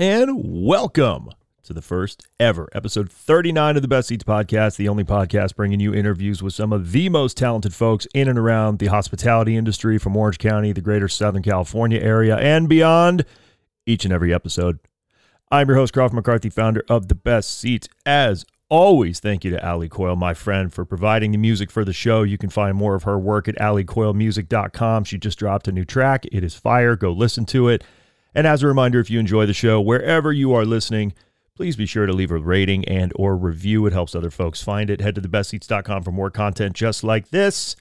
And welcome to the first ever episode 39 of the Best Ceats podcast, the only podcast bringing you interviews with some of the most talented folks in and around the hospitality industry from Orange County, the greater Southern California area, and beyond each and every episode. I'm your host, Crawford McCarthy, founder of The Best Ceats. As always, thank you to Ali Coyle, my friend, for providing the music for the show. You can find more of her work at alicoilmusic.com. She just dropped a new track. It is fire. Go listen to it. And as a reminder, if you enjoy the show, wherever you are listening, please be sure to leave a rating and or review. It helps other folks find it. Head to thebestceats.com for more content just like this.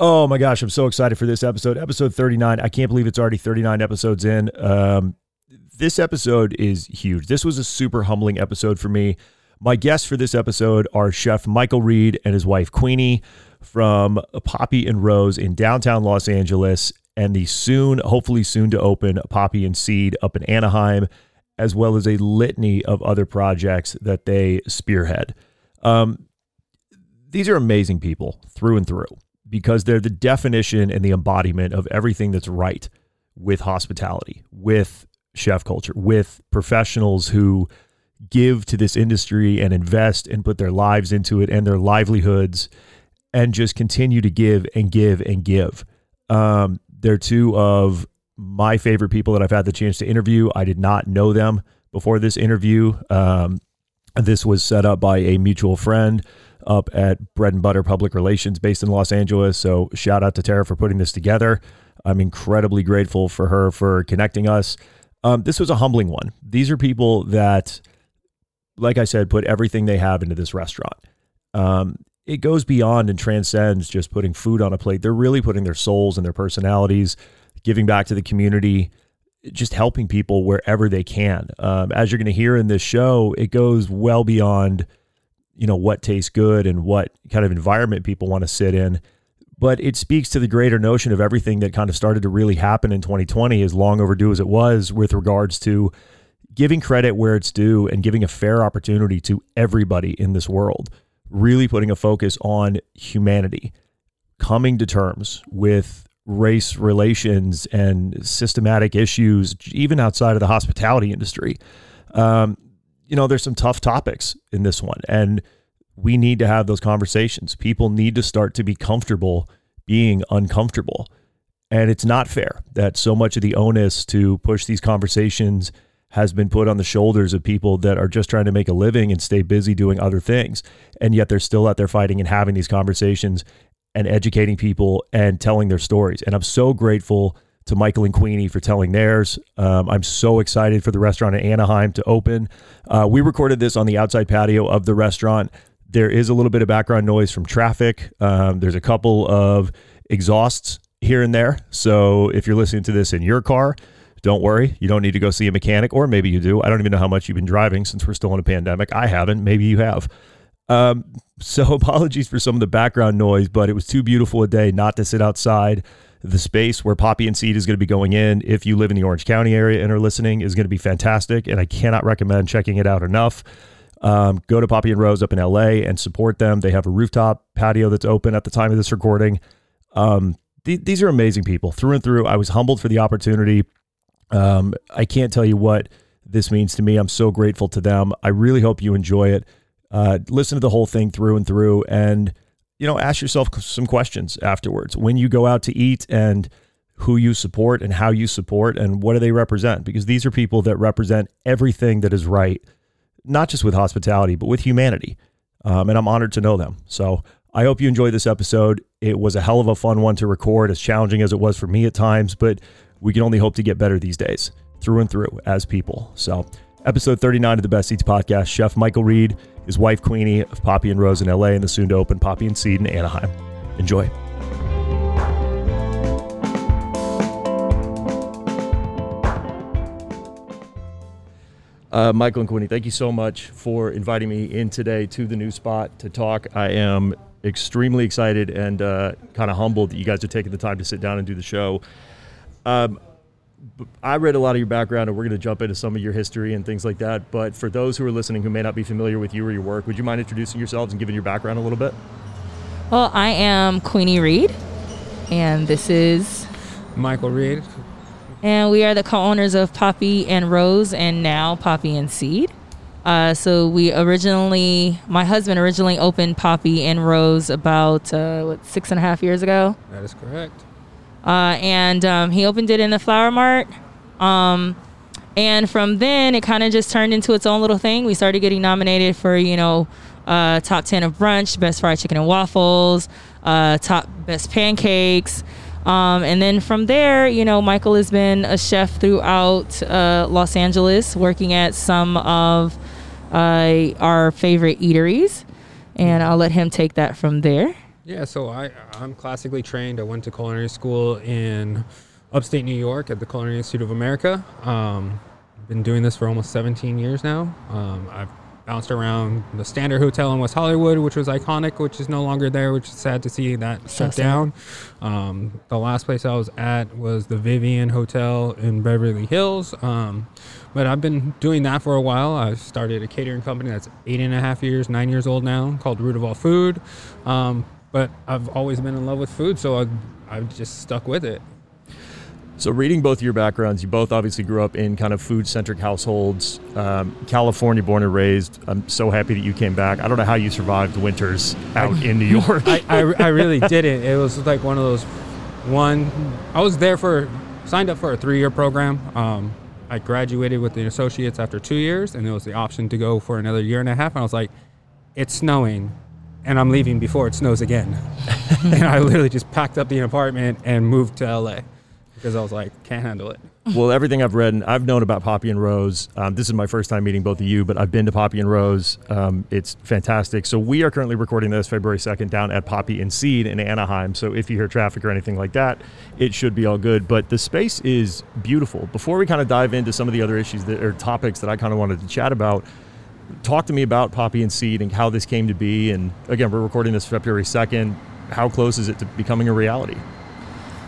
Oh my gosh, I'm so excited for this episode. Episode 39. I can't believe it's already 39 episodes in. Um, this episode is huge. This was a super humbling episode for me. My guests for this episode are Chef Michael Reed and his wife Kwini from Poppy and Rose in downtown Los Angeles and the soon, hopefully soon to open Poppy and Seed up in Anaheim, as well as a litany of other projects that they spearhead. Um, these are amazing people through and through because they're the definition and the embodiment of everything that's right with hospitality, with chef culture, with professionals who give to this industry and invest and put their lives into it and their livelihoods and just continue to give and give and give. Um, they're two of my favorite people that I've had the chance to interview. I did not know them before this interview. Um, this was set up by a mutual friend up at Bread and Butter Public Relations based in Los Angeles. So shout out to Tara for putting this together. I'm incredibly grateful for her for connecting us. Um, this was a humbling one. These are people that, like I said, put everything they have into this restaurant. Um, it goes beyond and transcends just putting food on a plate. They're really putting their souls and their personalities, giving back to the community, just helping people wherever they can. Um, as you're going to hear in this show, it goes well beyond, you know, what tastes good and what kind of environment people want to sit in. But it speaks to the greater notion of everything that kind of started to really happen in 2020, as long overdue as it was, with regards to giving credit where it's due and giving a fair opportunity to everybody in this world really putting a focus on humanity, coming to terms with race relations and systematic issues, even outside of the hospitality industry. Um, you know, there's some tough topics in this one, and we need to have those conversations. People need to start to be comfortable being uncomfortable. And it's not fair that so much of the onus to push these conversations has been put on the shoulders of people that are just trying to make a living and stay busy doing other things. And yet they're still out there fighting and having these conversations and educating people and telling their stories. And I'm so grateful to Michael and Kwini for telling theirs. Um, I'm so excited for the restaurant in Anaheim to open. Uh, we recorded this on the outside patio of the restaurant. There is a little bit of background noise from traffic. Um, there's a couple of exhausts here and there. So if you're listening to this in your car, don't worry, you don't need to go see a mechanic, or maybe you do. I don't even know how much you've been driving since we're still in a pandemic. I haven't. Maybe you have. Um, so apologies for some of the background noise, but it was too beautiful a day not to sit outside. The space where Poppy and Seed is going to be going in, if you live in the Orange County area and are listening, is going to be fantastic. And I cannot recommend checking it out enough. Um, go to Poppy and Rose up in LA and support them. They have a rooftop patio that's open at the time of this recording. Um, th- these are amazing people through and through. I was humbled for the opportunity. Um, I can't tell you what this means to me. I'm so grateful to them. I really hope you enjoy it. Uh, listen to the whole thing through and through, and you know, ask yourself some questions afterwards when you go out to eat and who you support and how you support and what do they represent because these are people that represent everything that is right not just with hospitality but with humanity um, and i'm honored to know them so i hope you enjoyed this episode it was a hell of a fun one to record as challenging as it was for me at times but we can only hope to get better these days. through and through as people. So, episode 39 of the Best Ceats podcast, Chef Michael Reed, his wife Kwini of Poppy and Rose in LA, and the soon to open Poppy and Seed in Anaheim. Enjoy. Uh, Michael and Kwini, thank you so much for inviting me in today to the new spot to talk. I am extremely excited and uh, kind of humbled that you guys are taking the time to sit down and do the show. Um, I read a lot of your background, and we're going to jump into some of your history and things like that. But for those who are listening who may not be familiar with you or your work, would you mind introducing yourselves and giving your background a little bit? Well, I am Kwini Reed, and this is Michael Reed, and we are the co-owners of Poppy and Rose, and now Poppy and Seed. Uh, so we originally, my husband originally opened Poppy and Rose about uh, what six and a half years ago. That is correct. Uh, and um, he opened it in the Flower Mart. Um, and from then, it kind of just turned into its own little thing. We started getting nominated for, you know, uh, top 10 of brunch, best fried chicken and waffles, uh, top best pancakes. Um, and then from there, you know, Michael has been a chef throughout uh, Los Angeles, working at some of uh, our favorite eateries. And I'll let him take that from there. Yeah, so I, I'm classically trained. I went to culinary school in upstate New York at the Culinary Institute of America. Um, been doing this for almost 17 years now. Um, I've bounced around the Standard Hotel in West Hollywood, which was iconic, which is no longer there, which is sad to see that So shut sad. down. Um, the last place I was at was the Vivian Hotel in Beverly Hills. Um, but I've been doing that for a while. I started a catering company that's eight and a half years, nine years old now, called Root of All Food. Um, but I've always been in love with food, so I, I've just stuck with it. So, reading both of your backgrounds, you both obviously grew up in kind of food centric households, um, California born and raised. I'm so happy that you came back. I don't know how you survived winters out in New York. I, I, I really didn't. It was like one of those one. I was there for signed up for a three year program. Um, I graduated with the associates after two years, and there was the option to go for another year and a half. And I was like, "It's snowing, and I'm leaving before it snows again." and I literally just packed up the apartment and moved to LA because I was like, "Can't handle it." well, everything I've read and I've known about Poppy and Rose. Um, this is my first time meeting both of you, but I've been to Poppy and Rose. Um, it's fantastic. So we are currently recording this February 2nd down at Poppy and Seed in Anaheim. So if you hear traffic or anything like that, it should be all good. But the space is beautiful. Before we kind of dive into some of the other issues that or topics that I kind of wanted to chat about, talk to me about Poppy and Seed and how this came to be. And again, we're recording this February 2nd. How close is it to becoming a reality?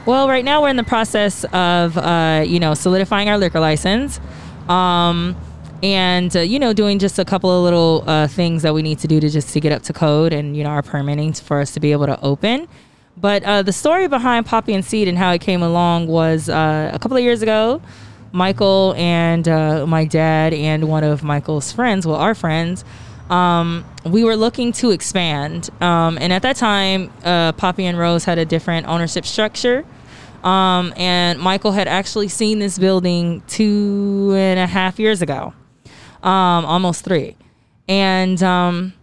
Well, right now we're in the process of, uh, you know, solidifying our liquor license, um, and uh, you know, doing just a couple of little uh, things that we need to do to just to get up to code and you know our permitting for us to be able to open. But uh, the story behind Poppy and Seed and how it came along was uh, a couple of years ago. Michael and uh, my dad and one of Michael's friends, well, our friends, um, we were looking to expand. Um, and at that time, uh, Poppy and Rose had a different ownership structure. Um, and Michael had actually seen this building two and a half years ago, um, almost three. And um,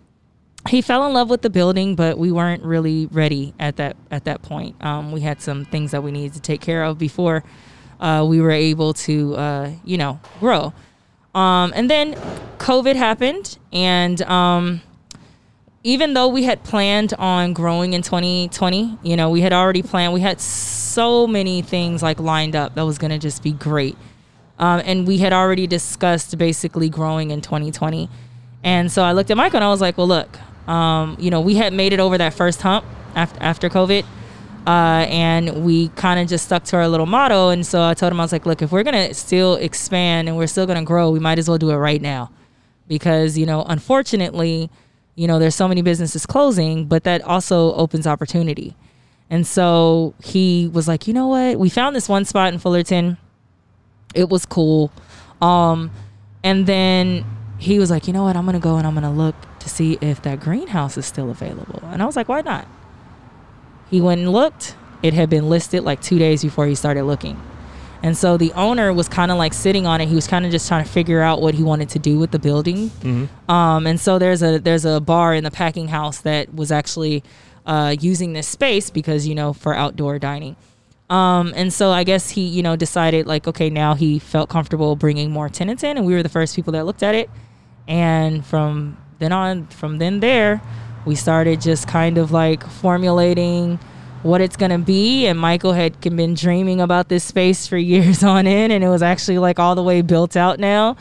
he fell in love with the building, but we weren't really ready at that at that point. Um, we had some things that we needed to take care of before uh, we were able to, uh, you know, grow. Um, and then COVID happened, and um, even though we had planned on growing in 2020, you know, we had already planned. We had so many things like lined up that was going to just be great, um, and we had already discussed basically growing in 2020. And so I looked at Michael and I was like, "Well, look, um, you know, we had made it over that first hump after after COVID." Uh, and we kind of just stuck to our little motto. And so I told him, I was like, look, if we're gonna still expand and we're still gonna grow, we might as well do it right now, because you know, unfortunately, you know, there's so many businesses closing, but that also opens opportunity. And so he was like, you know what? We found this one spot in Fullerton. It was cool. Um, and then he was like, you know what? I'm gonna go and I'm gonna look to see if that greenhouse is still available. And I was like, why not? He went and looked. It had been listed like two days before he started looking. And so the owner was kind of like sitting on it. He was kind of just trying to figure out what he wanted to do with the building. Um, and so there's a there's a bar in the packing house that was actually uh, using this space because you know for outdoor dining. Um, and so I guess he, you know, decided like, okay, now he felt comfortable bringing more tenants in, and we were the first people that looked at it. And from then on, from then there, we started just kind of like formulating what it's gonna be. And Michael had been dreaming about this space for years on end, and it was actually like all the way built out now.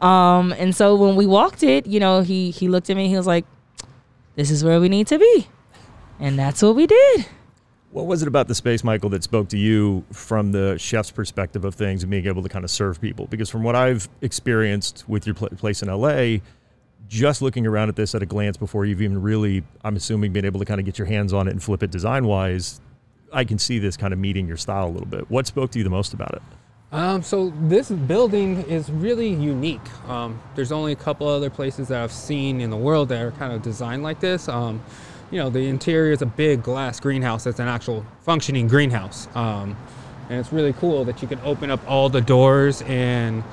Um, and so when we walked it, you know, he he looked at me, he was like, "This is where we need to be," and that's what we did. What was it about the space, Michael, that spoke to you from the chef's perspective of things and being able to kind of serve people? Because from what I've experienced with your pl- place in LA, just looking around at this at a glance before you've even really, I'm assuming, been able to kind of get your hands on it and flip it design wise, I can see this kind of meeting your style a little bit. What spoke to you the most about it? Um, so this building is really unique. Um, there's only a couple other places that I've seen in the world that are kind of designed like this. Um, you know, the interior is a big glass greenhouse that's an actual functioning greenhouse. Um, and it's really cool that you can open up all the doors and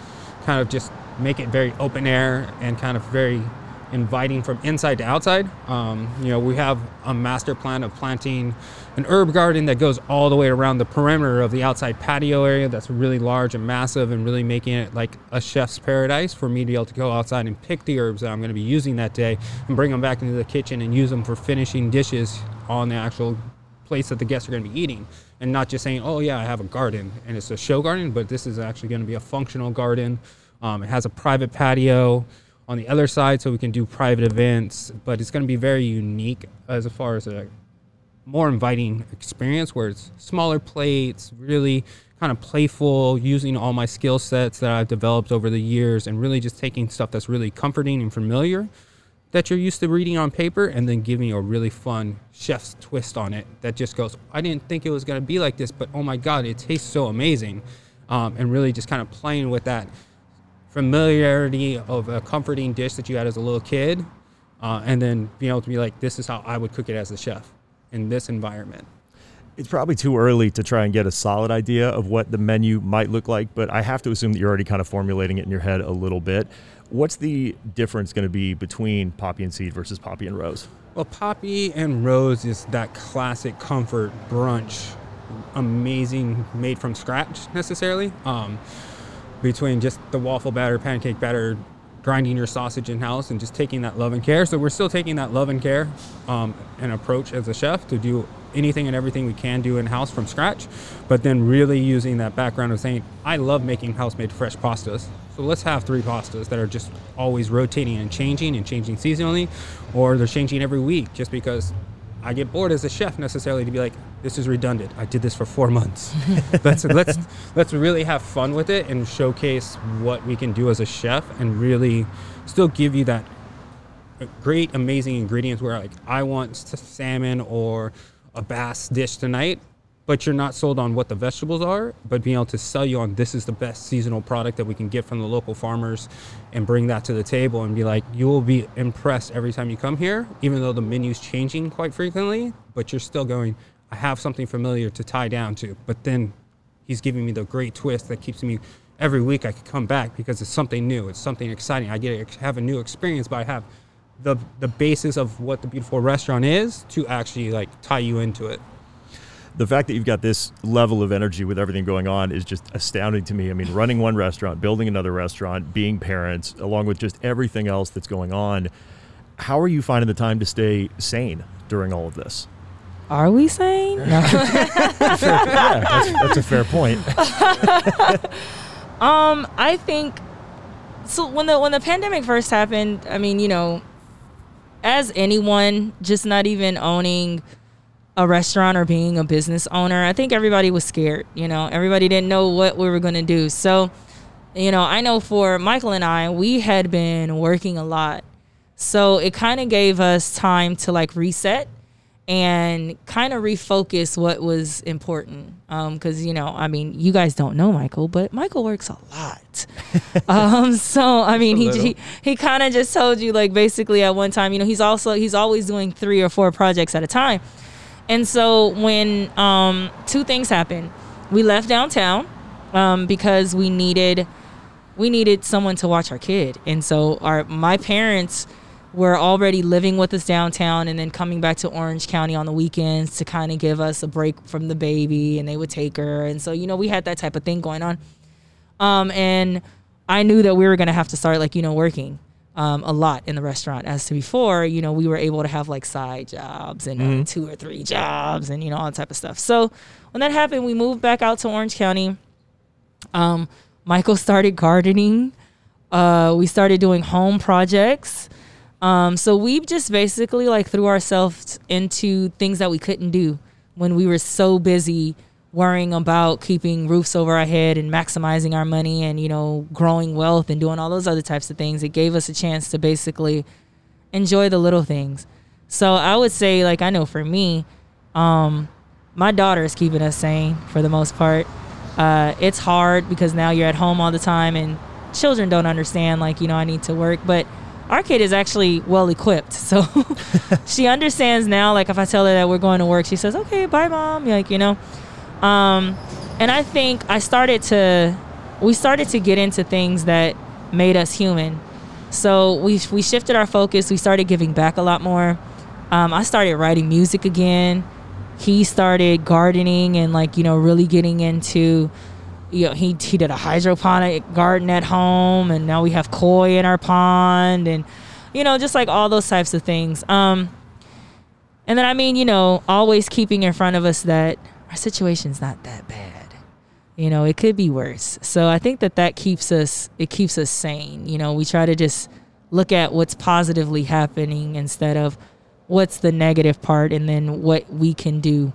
kind of just make it very open air and kind of very inviting from inside to outside. Um, you know, we have a master plan of planting an herb garden that goes all the way around the perimeter of the outside patio area that's really large and massive and really making it like a chef's paradise for me to be able to go outside and pick the herbs that I'm going to be using that day and bring them back into the kitchen and use them for finishing dishes on the actual place that the guests are going to be eating and not just saying, oh, yeah, I have a garden and it's a show garden, but this is actually going to be a functional garden. Um, it has a private patio on the other side so we can do private events, but it's going to be very unique as far as a more inviting experience where it's smaller plates, really kind of playful, using all my skill sets that I've developed over the years and really just taking stuff that's really comforting and familiar that you're used to reading on paper and then giving a really fun chef's twist on it that just goes, I didn't think it was going to be like this, but oh my God, it tastes so amazing. Um, and really just kind of playing with that familiarity of a comforting dish that you had as a little kid. Uh, and then being able to be like, this is how I would cook it as a chef in this environment. It's probably too early to try and get a solid idea of what the menu might look like, but I have to assume that you're already kind of formulating it in your head a little bit. What's the difference going to be between Poppy and Seed versus Poppy and Rose? Well, Poppy and Rose is that classic comfort brunch, amazing, made from scratch necessarily. Um, between just the waffle batter, pancake batter, grinding your sausage in house and just taking that love and care. So we're still taking that love and care um, and approach as a chef to do anything and everything we can do in house from scratch, but then really using that background of saying, I love making house made fresh pastas. So let's have three pastas that are just always rotating and changing and changing seasonally, or they're changing every week just because I get bored as a chef necessarily to be like, this is redundant. I did this for four months. let's let's let's really have fun with it and showcase what we can do as a chef and really still give you that uh, great amazing ingredients where like I want salmon or a bass dish tonight but you're not sold on what the vegetables are, but being able to sell you on this is the best seasonal product that we can get from the local farmers and bring that to the table and be like, you will be impressed every time you come here, even though the menu's changing quite frequently, but you're still going, I have something familiar to tie down to. But then he's giving me the great twist that keeps me every week I could come back because it's something new, it's something exciting. I get to have a new experience, but I have the the basis of what the beautiful restaurant is to actually like tie you into it the fact that you've got this level of energy with everything going on is just astounding to me. I mean, running one restaurant, building another restaurant, being parents, along with just everything else that's going on. How are you finding the time to stay sane during all of this? Are we sane? No. yeah, that's, that's a fair point. um, I think so. When the when the pandemic first happened, I mean, you know, as anyone, just not even owning a restaurant or being a business owner, I think everybody was scared. You know, everybody didn't know what we were going to do. So, you know, I know for Michael and I, we had been working a lot. So it kind of gave us time to like reset and kind of refocus what was important. Because, um, you know, I mean, you guys don't know Michael, but Michael works a lot. um, so, I mean, he, he, he kind of just told you, like, basically at one time, you know, he's also, he's always doing three or four projects at a time. And so when um, two things happened, we left downtown um, because we needed we needed someone to watch our kid, and so our my parents were already living with us downtown and then coming back to Orange County on the weekends to kind of give us a break from the baby and they would take her. And so, you know, we had that type of thing going on. Um, and I knew that we were going to have to start like, you know, working um, a lot in the restaurant. As to before, you know, we were able to have like side jobs and uh, two or three jobs and, you know, all that type of stuff. So when that happened, we moved back out to Orange County. Um, Michael started gardening. Uh, we started doing home projects. Um, so we just basically like threw ourselves into things that we couldn't do when we were so busy worrying about keeping roofs over our head and maximizing our money and you know growing wealth and doing all those other types of things. It gave us a chance to basically enjoy the little things. So I would say like I know for me, um, my daughter is keeping us sane for the most part. Uh, it's hard because now you're at home all the time and children don't understand like you know I need to work, but our kid is actually well equipped. So she understands now. Like if I tell her that we're going to work, she says, "Okay, bye, mom." Like you know. Um, and I think I started to, we started to get into things that made us human. So we we shifted our focus. We started giving back a lot more. Um, I started writing music again. He started gardening and like you know really getting into you know, he he did a hydroponic garden at home, and now we have koi in our pond, and you know, just like all those types of things. Um, and then I mean, you know, always keeping in front of us that our situation's not that bad. You know, it could be worse. So I think that that keeps us it keeps us sane. You know, we try to just look at what's positively happening instead of what's the negative part, and then what we can do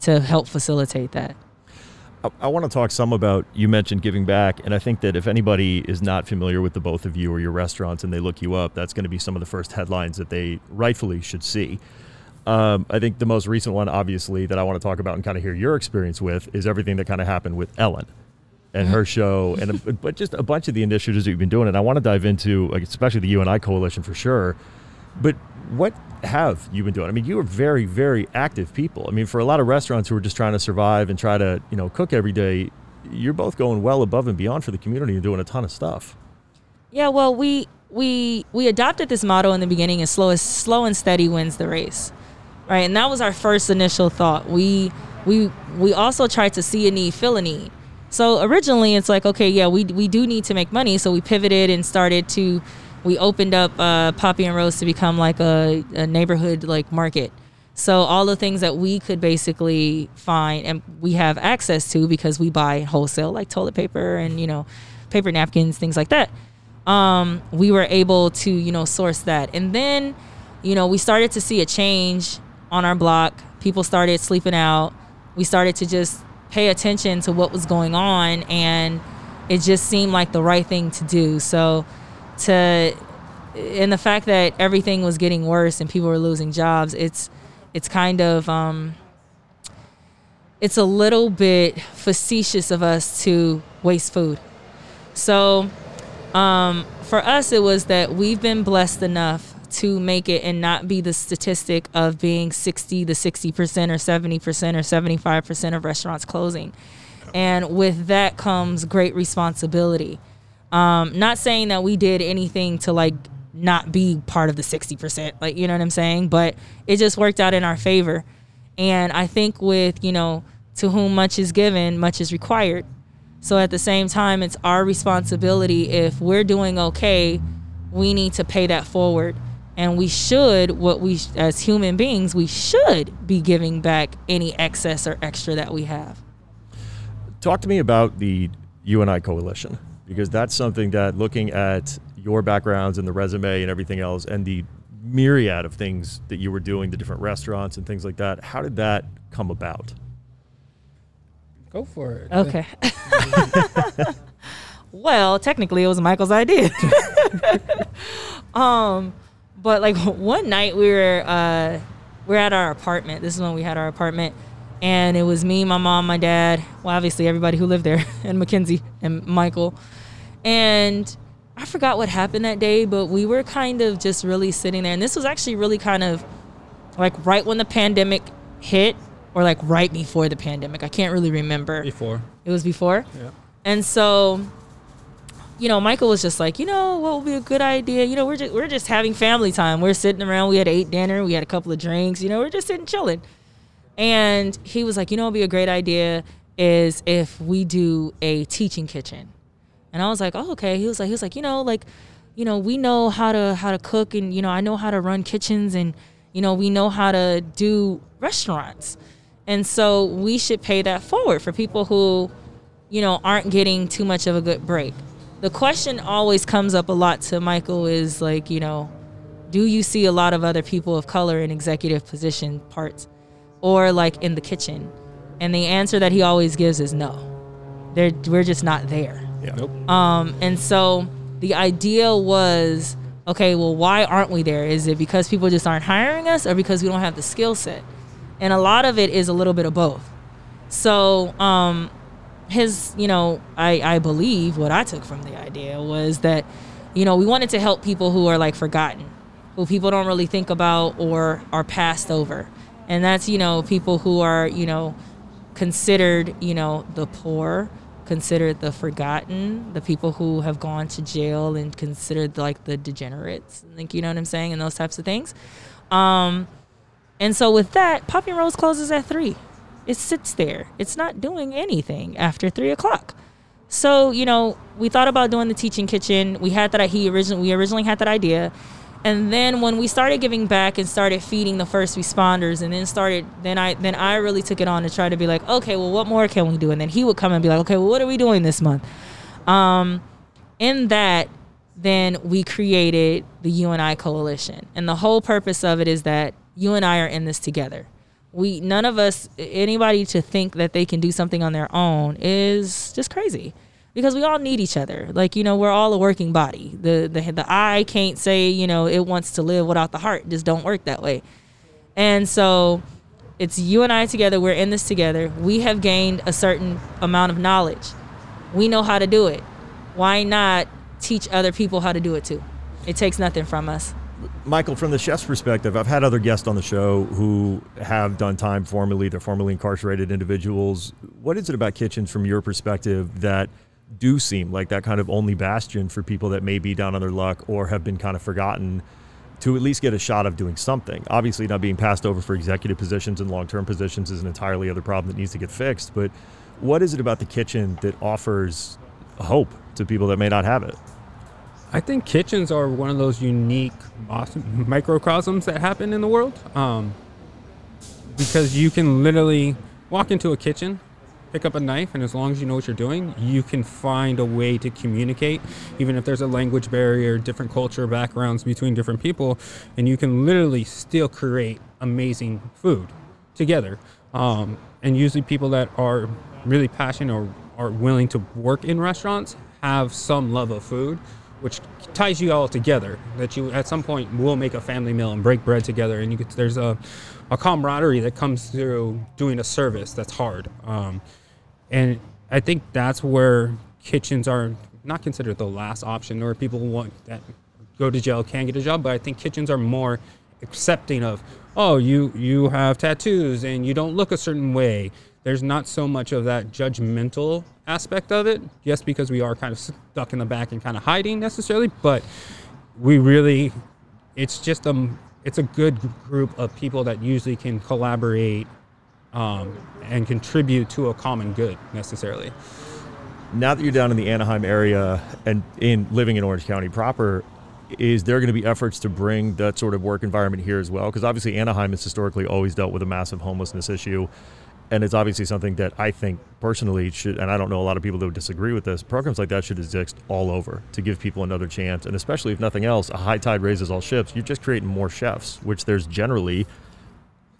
to help facilitate that. I, I want to talk some about you mentioned giving back, and I think that if anybody is not familiar with the both of you or your restaurants and they look you up, that's going to be some of the first headlines that they rightfully should see. Um, I think the most recent one, obviously, that I want to talk about and kind of hear your experience with is everything that kind of happened with Ellen and her show, and a, but just a bunch of the initiatives that you've been doing. And I want to dive into, like, especially the UNI coalition for sure. But what have you been doing? I mean, you are very, very active people. I mean, for a lot of restaurants who are just trying to survive and try to, you know, cook every day, you're both going well above and beyond for the community and doing a ton of stuff. Yeah, well, we we we adopted this motto in the beginning: "As slow as slow and steady wins the race." Right? And that was our first initial thought. We we we also tried to see a need, fill a need. So originally, it's like, okay, yeah, we we do need to make money, so we pivoted and started to. We opened up uh, Poppy and Rose to become like a, a neighborhood like market. So all the things that we could basically find and we have access to because we buy wholesale like toilet paper and you know paper napkins things like that. Um, we were able to you know source that and then you know we started to see a change on our block. People started sleeping out. We started to just pay attention to what was going on, and it just seemed like the right thing to do. So, to and the fact that everything was getting worse and people were losing jobs, it's it's kind of um, it's a little bit facetious of us to waste food. So, um, for us, it was that we've been blessed enough to make it and not be the statistic of being 60 to 60% or 70% or 75% of restaurants closing. And with that comes great responsibility. Um, not saying that we did anything to like not be part of the 60%, like, you know what I'm saying? But it just worked out in our favor. And I think with, you know, to whom much is given, much is required. So at the same time, it's our responsibility if we're doing okay, we need to pay that forward and we should what we as human beings we should be giving back any excess or extra that we have. Talk to me about the uni coalition because that's something that looking at your backgrounds and the resume and everything else and the myriad of things that you were doing the different restaurants and things like that how did that come about? Go for it. Okay. Well technically it was michael's idea. Um but like one night we were uh, we are at our apartment. This is when we had our apartment, and it was me, my mom, my dad. Well, obviously everybody who lived there, and Mackenzie and Michael, and I forgot what happened that day, but we were kind of just really sitting there, and this was actually really kind of like right when the pandemic hit, or like right before the pandemic. I can't really remember. Before. It was before. Yeah. And so you know, Michael was just like, you know, what would be a good idea? You know, we're just we're just having family time. We're sitting around. We had ate dinner. We had a couple of drinks. You know, we're just sitting chilling. And he was like, you know, it'd be a great idea is if we do a teaching kitchen. And I was like, oh, okay. He was like, he was like, you know, like, you know, we know how to how to cook, and you know, I know how to run kitchens, and you know, we know how to do restaurants, and so we should pay that forward for people who, you know, aren't getting too much of a good break. The question always comes up a lot to Michael is like, you know, do you see a lot of other people of color in executive position parts, or like in the kitchen? And the answer that he always gives is no. They're, we're just not there. Yeah. Nope. Um, and so the idea was, okay, well, why aren't we there? Is it because people just aren't hiring us, or because we don't have the skill set? And a lot of it is a little bit of both. So, um, his, you know, I, I believe what I took from the idea was that, you know, we wanted to help people who are like forgotten, who people don't really think about or are passed over. And that's, you know, people who are, you know, considered, you know, the poor, considered the forgotten, the people who have gone to jail and considered like the degenerates, like you know what I'm saying, and those types of things. Um, and so with that, Poppy Rose closes at three. It sits there. It's not doing anything after three o'clock. So you know, we thought about doing the teaching kitchen. We had that. He originally we originally had that idea, and then when we started giving back and started feeding the first responders and then started then i then i really took it on to try to be like okay well what more can we do and then he would come and be like okay well what are we doing this month um, in that then we created the you and i coalition and the whole purpose of it is that you and i are in this together we none of us anybody to think that they can do something on their own is just crazy because we all need each other. Like you know, we're all a working body. The the the eye can't say you know it wants to live without the heart. Just don't work that way. And so, it's you and I together. We're in this together. We have gained a certain amount of knowledge. We know how to do it. Why not teach other people how to do it too? It takes nothing from us. Michael, from the chef's perspective, I've had other guests on the show who have done time formerly. They're formerly incarcerated individuals. What is it about kitchens, from your perspective, that do seem like that kind of only bastion for people that may be down on their luck or have been kind of forgotten to at least get a shot of doing something. Obviously, not being passed over for executive positions and long term positions is an entirely other problem that needs to get fixed. But what is it about the kitchen that offers hope to people that may not have it? I think kitchens are one of those unique microcosms that happen in the world um, because you can literally walk into a kitchen pick up a knife, and as long as you know what you're doing, you can find a way to communicate, even if there's a language barrier, different culture backgrounds between different people, and you can literally still create amazing food together. Um, and usually, people that are really passionate or are willing to work in restaurants have some love of food which ties you all together. That you at some point will make a family meal and break bread together, and you there's a, a camaraderie that comes through doing a service that's hard. Um, and I think that's where kitchens are not considered the last option, or people want that go to jail can get a job. But I think kitchens are more accepting of, oh, you you have tattoos and you don't look a certain way. There's not so much of that judgmental aspect of it. Yes, because we are kind of stuck in the back and kind of hiding necessarily, but we really, it's just a, it's a good group of people that usually can collaborate um, and contribute to a common good necessarily. Now that you're down in the Anaheim area and in living in Orange County proper, is there going to be efforts to bring that sort of work environment here as well? Because obviously Anaheim has historically always dealt with a massive homelessness issue, and it's obviously something that I think personally should, and I don't know a lot of people that would disagree with this. Programs like that should exist all over to give people another chance, and especially if nothing else, a high tide raises all ships. You're just creating more chefs, which there's generally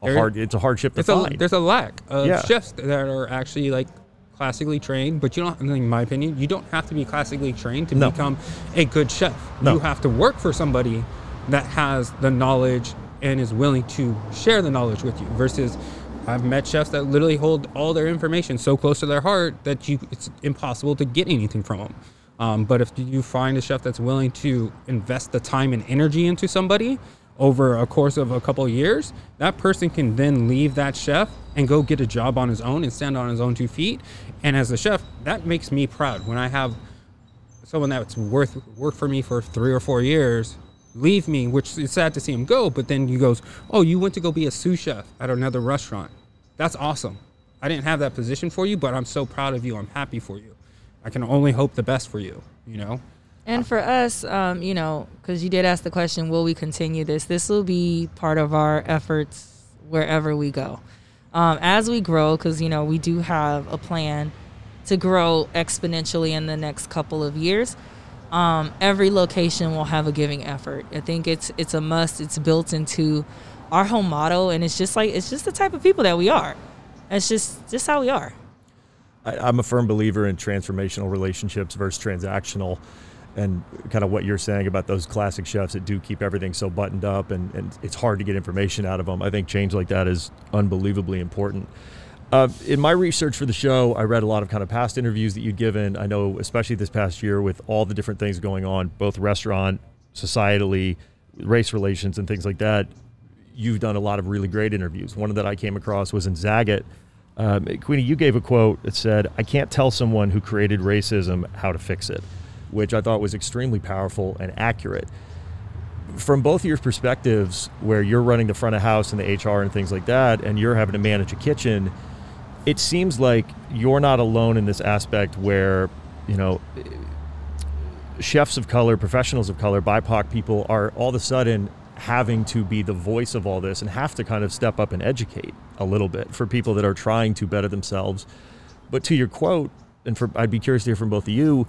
a hard. It's a hardship to find. A, there's a lack of Yeah. chefs that are actually like classically trained, but you don't. In my opinion, you don't have to be classically trained to No. become a good chef. No. You have to work for somebody that has the knowledge and is willing to share the knowledge with you. Versus, I've met chefs that literally hold all their information so close to their heart that you it's impossible to get anything from them. Um, but if you find a chef that's willing to invest the time and energy into somebody over a course of a couple of years, that person can then leave that chef and go get a job on his own and stand on his own two feet. And as a chef, that makes me proud when I have someone that's worth worked for me for three or four years leave me, which is sad to see him go. But then he goes, "Oh, you went to go be a sous chef at another restaurant. That's awesome. I didn't have that position for you, but I'm so proud of you. I'm happy for you. I can only hope the best for you. You know." And for us, um, you know, because you did ask the question, will we continue this? This will be part of our efforts wherever we go. Um, as we grow, because, you know, we do have a plan to grow exponentially in the next couple of years. Um, every location will have a giving effort. I think it's it's a must. It's built into our whole motto, and it's just like it's just the type of people that we are. It's just just how we are. I, I'm a firm believer in transformational relationships versus transactional and kind of what you're saying about those classic chefs that do keep everything so buttoned up and, and it's hard to get information out of them. I think change like that is unbelievably important. Uh, in my research for the show, I read a lot of kind of past interviews that you'd given. I know, especially this past year, with all the different things going on, both restaurant, societally, race relations, and things like that. You've done a lot of really great interviews. One that I came across was in Zagat. Um, Kwini, you gave a quote that said, "I can't tell someone who created racism how to fix it." which I thought was extremely powerful and accurate. From both of your perspectives, where you're running the front of house and the HR and things like that, and you're having to manage a kitchen, it seems like you're not alone in this aspect where, you know, chefs of color, professionals of color, BIPOC people are all of a sudden having to be the voice of all this and have to kind of step up and educate a little bit for people that are trying to better themselves. But to your quote, and for I'd be curious to hear from both of you,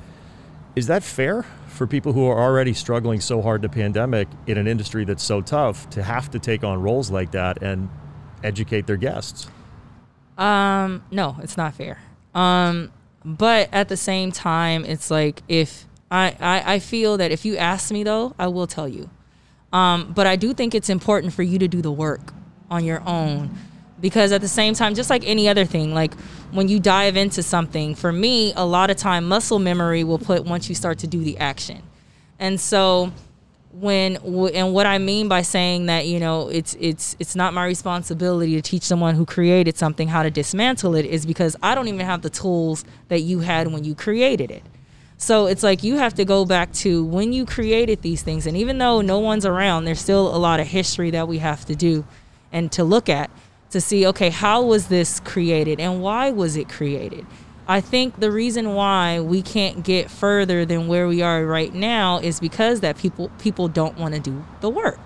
is that fair for people who are already struggling so hard the pandemic in an industry that's so tough to have to take on roles like that and educate their guests? Um, no, it's not fair. Um, but at the same time, it's like if I, I, I feel that if you ask me though, I will tell you. Um, but I do think it's important for you to do the work on your own because at the same time, just like any other thing, like when you dive into something, for me, a lot of time muscle memory will put once you start to do the action. And so when and what I mean by saying that, you know, it's it's it's not my responsibility to teach someone who created something how to dismantle it is because I don't even have the tools that you had when you created it. So it's like you have to go back to when you created these things and even though no one's around, there's still a lot of history that we have to do and to look at to see okay how was this created and why was it created i think the reason why we can't get further than where we are right now is because that people people don't want to do the work.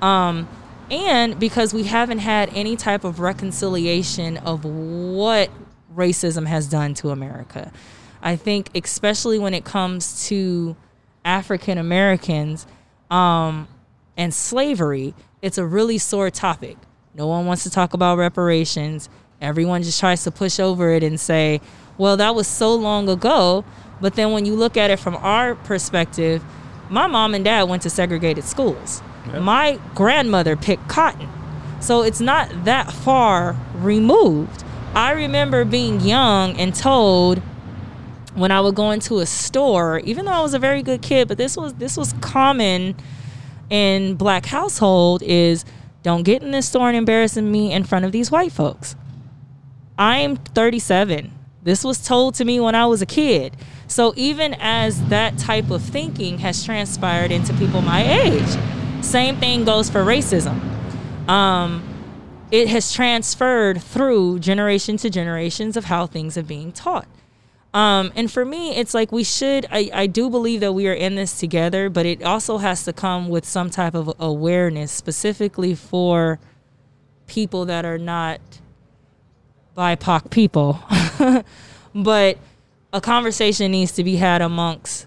Um, and because we haven't had any type of reconciliation of what racism has done to america. I think especially when it comes to african americans um, and slavery it's a really sore topic. No one wants to talk about reparations. Everyone just tries to push over it and say, well, that was so long ago. But then when you look at it from our perspective, my mom and dad went to segregated schools. Yep. My grandmother picked cotton. So it's not that far removed. I remember being young and told when I would go into a store, even though I was a very good kid, but this was this was common in black household is don't get in this store and embarrassing me in front of these white folks. I'm 37. This was told to me when I was a kid. So even as that type of thinking has transpired into people my age, same thing goes for racism. Um, it has transferred through generation to generations of how things are being taught. Um, and for me, it's like we should, I, I do believe that we are in this together, but it also has to come with some type of awareness, specifically for people that are not BIPOC people. but a conversation needs to be had amongst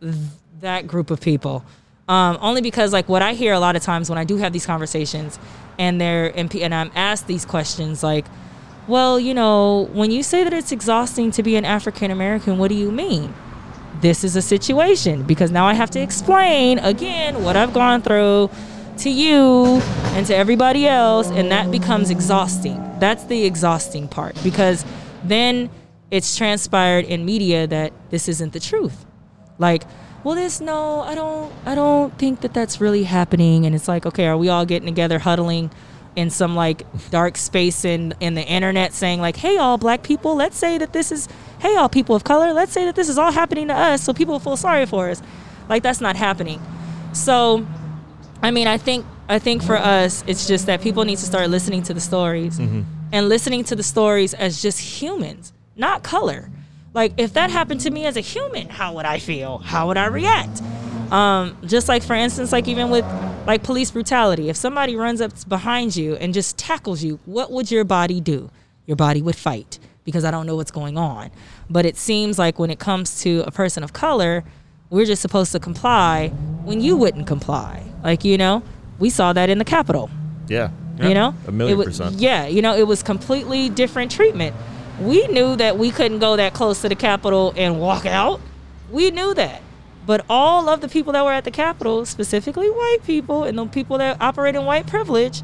th- that group of people. Um, only because, like, what I hear a lot of times when I do have these conversations and they're, and, and I'm asked these questions, like, well, you know, when you say that it's exhausting to be an African American, what do you mean? This is a situation because now I have to explain again what I've gone through to you and to everybody else, and that becomes exhausting. That's the exhausting part because then it's transpired in media that this isn't the truth. Like, well, this no, I don't, I don't think that that's really happening. And it's like, okay, are we all getting together, huddling? in some like dark space in in the internet saying like hey all black people let's say that this is hey, all people of color, let's say that this is all happening to us so people feel sorry for us. Like, that's not happening. So, I mean, I think I think for us, it's just that people need to start listening to the stories and listening to the stories as just humans, not color. Like, if that happened to me as a human, how would I feel? How would I react? Um, just like, for instance, like even with like police brutality, if somebody runs up behind you and just tackles you, what would your body do? Your body would fight because I don't know what's going on. But it seems like when it comes to a person of color, we're just supposed to comply when you wouldn't comply. Like, you know, we saw that in the Capitol. Yeah. You know, A million It wa- percent. Yeah, you know, it was completely different treatment. We knew that we couldn't go that close to the Capitol and walk out. We knew that. But all of the people that were at the Capitol, specifically white people and the people that operate in white privilege,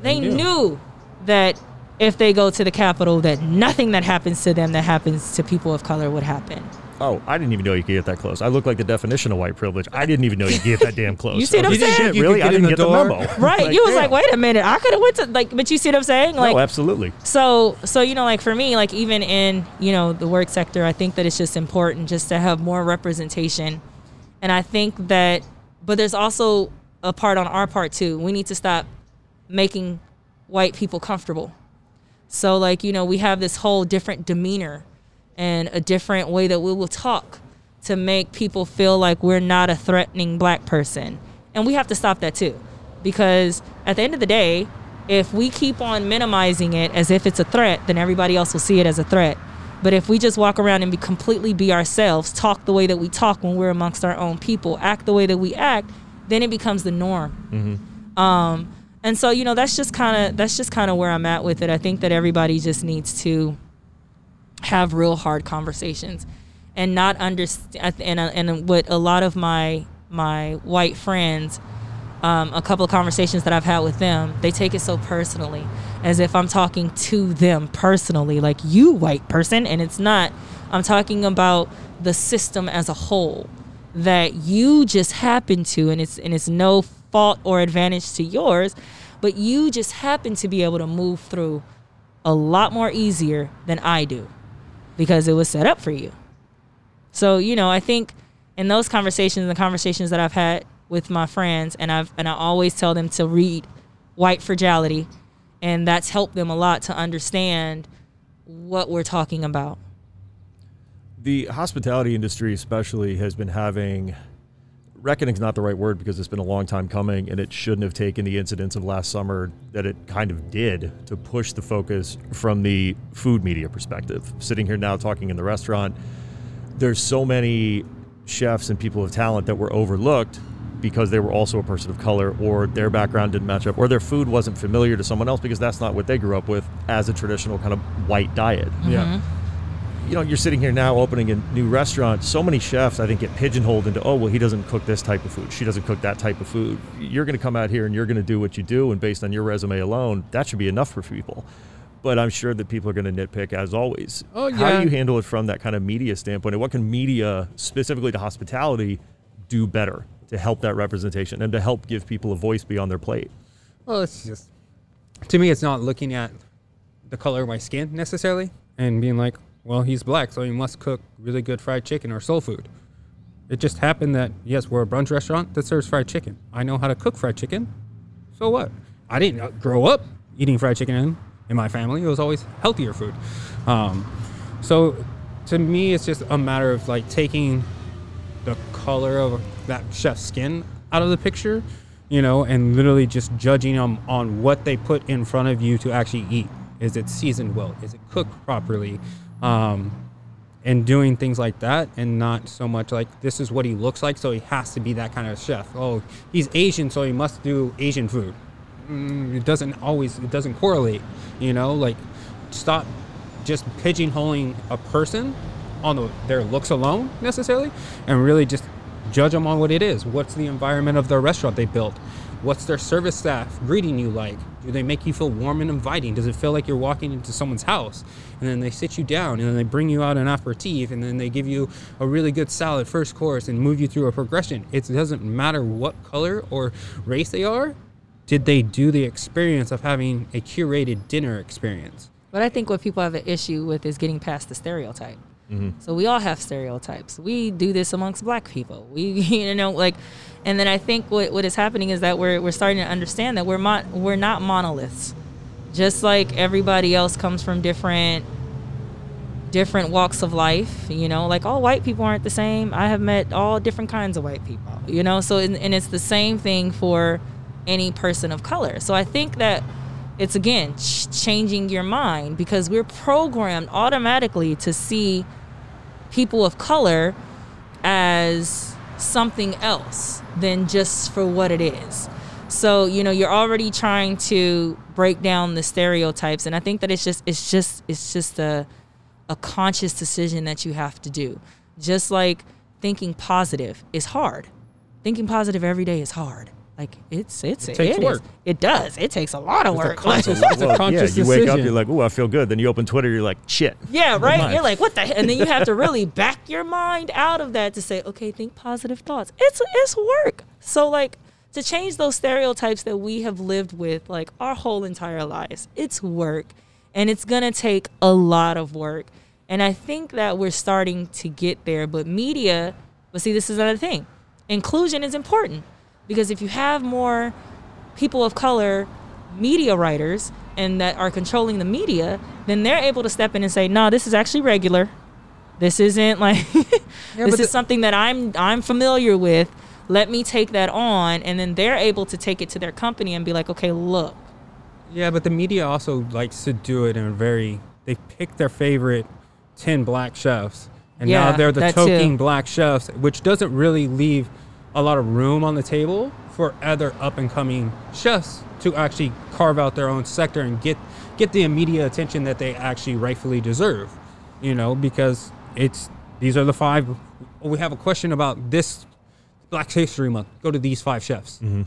they knew. knew that if they go to the Capitol, that nothing that happens to them that happens to people of color would happen. Oh, I didn't even know you could get that close. I look like the definition of white privilege. I didn't even know you could get that damn close. You see what I'm saying? shit, You really? I didn't the get the door. memo. Right? you was damn. like, wait a minute, I could have went to like, but you see what I'm saying? Like, no, absolutely. So, so you know, like for me, like even in you know the work sector, I think that it's just important just to have more representation, and I think that, but there's also a part on our part too. We need to stop making white people comfortable. So, like you know, we have this whole different demeanor and a different way that we will talk to make people feel like we're not a threatening black person, and we have to stop that too, because at the end of the day, if we keep on minimizing it as if it's a threat, then everybody else will see it as a threat. But if we just walk around and be completely be ourselves, talk the way that we talk when we're amongst our own people, act the way that we act, then it becomes the norm. Um, and so you know that's just kind of that's just kind of where I'm at with it. I think that everybody just needs to have real hard conversations and not understand. And uh, and what a lot of my my white friends um, a couple of conversations that I've had with them, they take it so personally, as if I'm talking to them personally, like you, white person, and it's not. I'm talking about the system as a whole that you just happen to, and it's and it's no fault or advantage to yours, but you just happen to be able to move through a lot more easier than I do because it was set up for you. So, you know, I think in those conversations, the conversations that I've had with my friends, and I've and I always tell them to read White Fragility, and that's helped them a lot to understand what we're talking about. The hospitality industry, especially, has been having reckoning's not the right word because it's been a long time coming, and it shouldn't have taken the incidents of last summer that it kind of did to push the focus from the food media perspective. Sitting here now talking in the restaurant, there's so many chefs and people of talent that were overlooked because they were also a person of color or their background didn't match up or their food wasn't familiar to someone else because that's not what they grew up with as a traditional kind of white diet Yeah. Mm-hmm. You know, you're sitting here now opening a new restaurant. So many chefs, I think, get pigeonholed into, oh, well, he doesn't cook this type of food. She doesn't cook that type of food. You're going to come out here and you're going to do what you do. And based on your resume alone, that should be enough for people. But I'm sure that people are going to nitpick as always. Oh, How do you handle it from that kind of media standpoint? And what can media, specifically to hospitality, do better to help that representation and to help give people a voice beyond their plate? Well, it's just to me, it's not looking at the color of my skin necessarily and being like, well, he's black, so he must cook really good fried chicken or soul food. It just happened that yes, we're a brunch restaurant that serves fried chicken. I know how to cook fried chicken. So what? I didn't grow up eating fried chicken in, in my family. It was always healthier food. Um, so to me, it's just a matter of like taking the color of that chef's skin out of the picture, you know, and literally just judging them on what they put in front of you to actually eat. Is it seasoned well? Is it cooked properly? Um, and doing things like that, and not so much like this is what he looks like, so he has to be that kind of chef. Oh, he's Asian, so he must do Asian food. Mm, it doesn't always. It doesn't correlate. You know, like stop just pigeonholing a person on the, their looks alone necessarily, and really just judge them on what it is. What's the environment of the restaurant they built? What's their service staff greeting you like? Do they make you feel warm and inviting? Does it feel like you're walking into someone's house? And then they sit you down and then they bring you out an aperitif and then they give you a really good salad first course and move you through a progression. It doesn't matter what color or race they are. Did they do the experience of having a curated dinner experience? But I think what people have an issue with is getting past the stereotype. Mm-hmm. So we all have stereotypes. We do this amongst black people. We, you know, like, and then I think what, what is happening is that we're, we're starting to understand that we're mon- we're not monoliths. Just like everybody else comes from different different walks of life, you know, like all white people aren't the same. I have met all different kinds of white people, you know, so and, and it's the same thing for any person of color. So I think that it's again ch- changing your mind because we're programmed automatically to see people of color as something else than just for what it is. So, you know, you're already trying to break down the stereotypes and I think that it's just it's just it's just a a conscious decision that you have to do. Just like thinking positive is hard. Thinking positive every day is hard. Like it's it's It takes is. work. It does. It takes a lot of It's a work. conscious- Like- It's a Well, conscious yeah, you wake up, you're like, "Ooh, I feel good." Then you open Twitter, you're like, "Shit." Yeah, right. You're like, what the? he-" And then you have to really back your mind out of that to say, okay, think positive thoughts. It's it's work. So like to change those stereotypes that we have lived with like our whole entire lives, it's work, and it's gonna take a lot of work. And I think that we're starting to get there. But media, but see, this is another thing. Inclusion is important because if you have more people of color media writers and that are controlling the media, then they're able to step in and say, "No, this is actually regular. This isn't like this is the- something that I'm I'm familiar with. Let me take that on." And then they're able to take it to their company and be like, "Okay, look, Yeah, but the media also likes to do it in a very. They pick their favorite ten black chefs, and Yeah, now they're the that too. black chefs, which doesn't really leave a lot of room on the table for other up and coming chefs to actually carve out their own sector and get get the media attention that they actually rightfully deserve. You know, because it's these are the five. We have a question about this Black History Month. Go to these five chefs mm-hmm.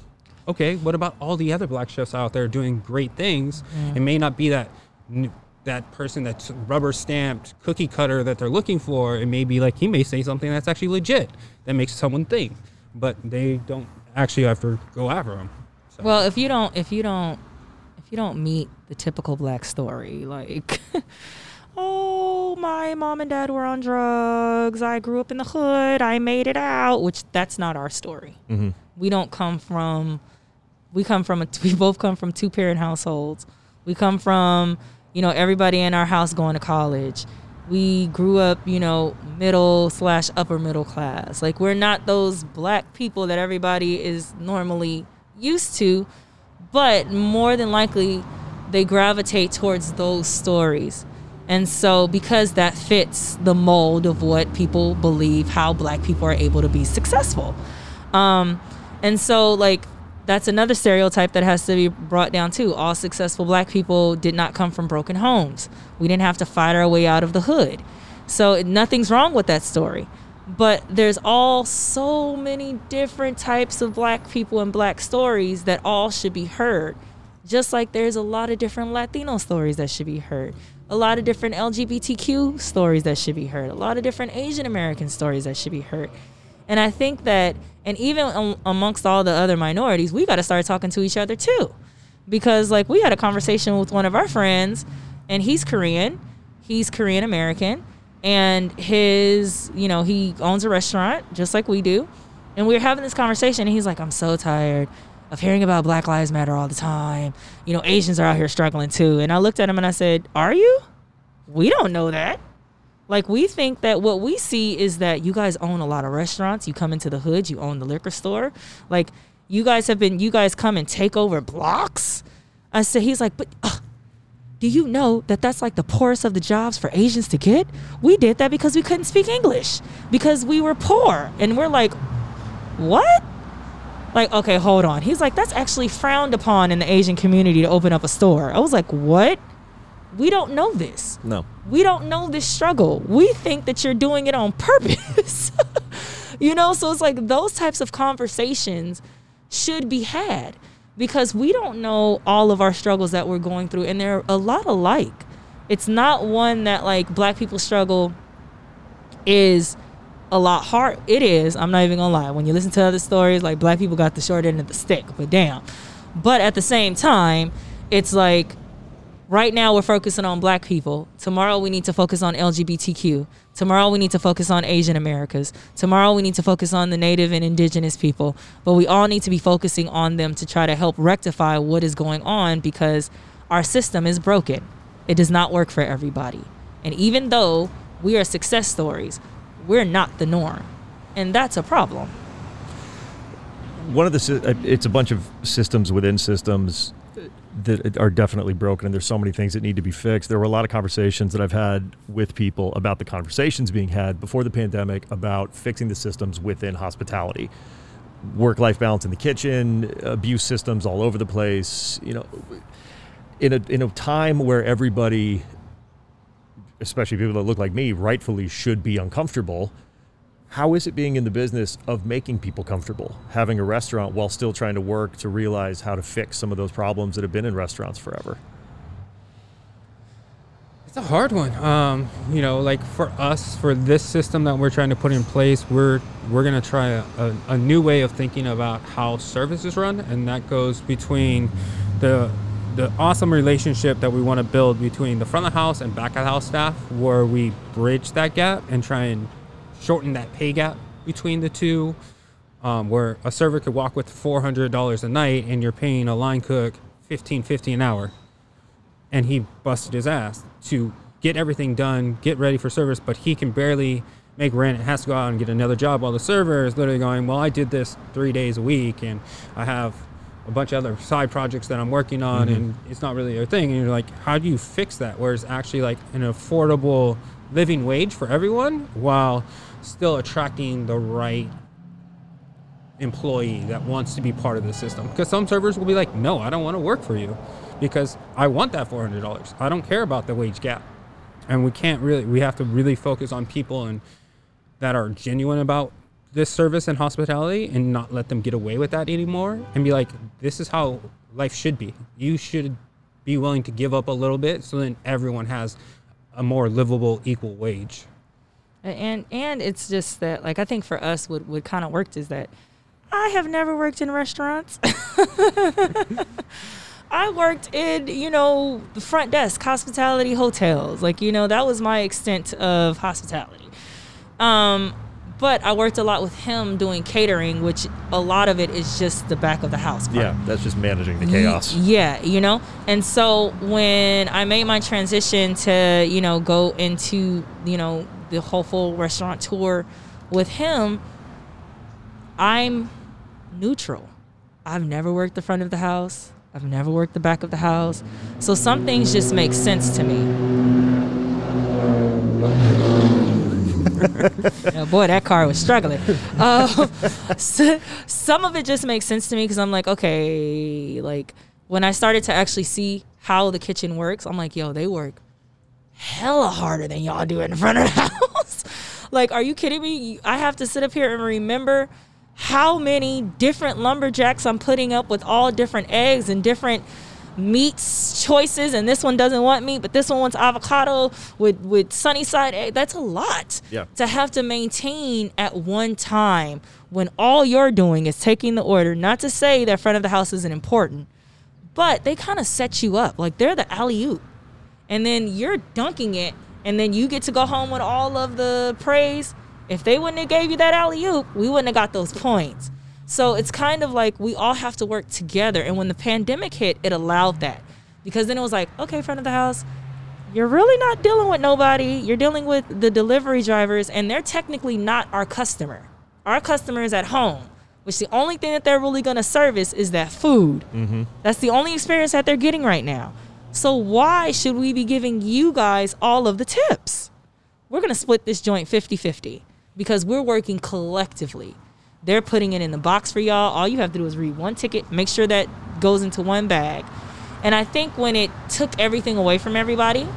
okay, what about all the other black chefs out there doing great things? Mm. It may not be that n- that person that's rubber stamped cookie cutter that they're looking for. It may be like he may say something that's actually legit that makes someone think, but they don't actually have to go after them. So, Well, if you don't, if you don't, if you don't meet the typical black story, like, oh, my mom and dad were on drugs. I grew up in the hood. I made it out. Which that's not our story. Mm-hmm. We don't come from. We come from a. We both come from two parent households. We come from, you know, everybody in our house going to college. We grew up, you know, middle slash upper middle class. Like we're not those black people that everybody is normally used to, but more than likely they gravitate towards those stories. And so because that fits the mold of what people believe how black people are able to be successful. Um, and so like that's another stereotype that has to be brought down too. All successful black people did not come from broken homes. We didn't have to fight our way out of the hood. So nothing's wrong with that story. But there's all so many different types of black people and black stories that all should be heard. Just like there's a lot of different Latino stories that should be heard, a lot of different LGBTQ stories that should be heard, a lot of different Asian American stories that should be heard. And I think that, and even amongst all the other minorities, we got to start talking to each other too. Because, like, we had a conversation with one of our friends, and he's Korean, he's Korean American, and his, you know, he owns a restaurant just like we do. And we were having this conversation, and he's like, I'm so tired of hearing about Black Lives Matter all the time. You know, Asians are out here struggling too. And I looked at him and I said, Are you? We don't know that. Like we think that what we see is that you guys own a lot of restaurants. You come into the hood, you own the liquor store. Like you guys have been, you guys come and take over blocks. I said, he's like, but uh, do you know that that's like the poorest of the jobs for Asians to get? We did that because we couldn't speak English because we were poor, and we're like, what? Like, okay, hold on. He's like, that's actually frowned upon in the Asian community to open up a store. I was like, what? We don't know this No. we don't know this struggle. We think that you're doing it on purpose. you know, so it's like those types of conversations should be had because we don't know all of our struggles that we're going through and they're a lot alike. It's not one that like black people struggle is a lot hard. It is. I'm not even gonna lie. When you listen to other stories, like black people got the short end of the stick, but damn. But at the same time, it's like right now we're focusing on black people. Tomorrow we need to focus on LGBTQ. Tomorrow we need to focus on Asian Americas. Tomorrow we need to focus on the native and indigenous people. But we all need to be focusing on them to try to help rectify what is going on because our system is broken. It does not work for everybody. And even though we are success stories, we're not the norm. And that's a problem. One of the uh, it's a bunch of systems within systems that are definitely broken and there's so many things that need to be fixed. There were a lot of conversations that I've had with people about the conversations being had before the pandemic about fixing the systems within hospitality. Work life balance in the kitchen, abuse systems all over the place, you know, in a in a time where everybody especially people that look like me rightfully should be uncomfortable how is it being in the business of making people comfortable having a restaurant while still trying to work to realize how to fix some of those problems that have been in restaurants forever It's a hard one. Um, you know, like for us, for this system that we're trying to put in place, we're we're gonna try a, a, a new way of thinking about how service is run, and that goes between the the awesome relationship that we want to build between the front of the house and back of the house staff, where we bridge that gap and try and shorten that pay gap between the two. Um, where a server could walk with four hundred dollars a night, and you're paying a line cook fifteen fifty an hour and he busted his ass to get everything done, get ready for service, but he can barely make rent and has to go out and get another job while the server is literally going, Well, I did this three days a week and I have a bunch of other side projects that I'm working on and it's not really a thing. And you're like, How do you fix that? Where it's actually like an affordable living wage for everyone while still attracting the right employee that wants to be part of the system. Because some servers will be like, no, I don't want to work for you because I want that $400. I don't care about the wage gap. And we can't really, we have to really focus on people and that are genuine about this service and hospitality and not let them get away with that anymore and be like, this is how life should be. You should be willing to give up a little bit so then everyone has a more livable equal wage. And and it's just that like I think for us what what kind of worked is that I have never worked in restaurants. I worked in, you know, the front desk, hospitality hotels. Like, you know, that was my extent of hospitality. Um, but I worked a lot with him doing catering, which a lot of it is just the back of the house. part. yeah that's just managing the chaos Yeah, you know? And so when I made my transition to, you know, go into, you know, the whole full restaurant tour with him, I'm neutral. I've never worked the front of the house. I've never worked the back of the house. So some things just make sense to me. Boy, that car was struggling. Uh, so, some of it just makes sense to me because I'm like, okay, like when I started to actually see how the kitchen works, I'm like, yo, they work hella harder than y'all do in front of the house. like, are you kidding me? I have to sit up here and remember how many different lumberjacks I'm putting up with all different eggs and different meats choices and this one doesn't want meat but this one wants avocado with with sunny side egg that's a lot Yeah. to have to maintain at one time when all you're doing is taking the order not to say that front of the house isn't important but they kind of set you up like they're the alley oop and then you're dunking it and then you get to go home with all of the praise. If they wouldn't have gave you that alley oop we wouldn't have got those points. So it's kind of like we all have to work together. And when the pandemic hit it allowed that. Because then it was like okay front of the house you're really not dealing with nobody. You're dealing with the delivery drivers and they're technically not our customer. Our customer is at home which the only thing that they're really going to service is that food. Mm-hmm. That's the only experience that they're getting right now. So why should we be giving you guys all of the tips? We're going to split this joint 50-50 because we're working collectively. They're putting it in the box for y'all. All you have to do is read one ticket, make sure that goes into one bag. And I think when it took everything away from everybody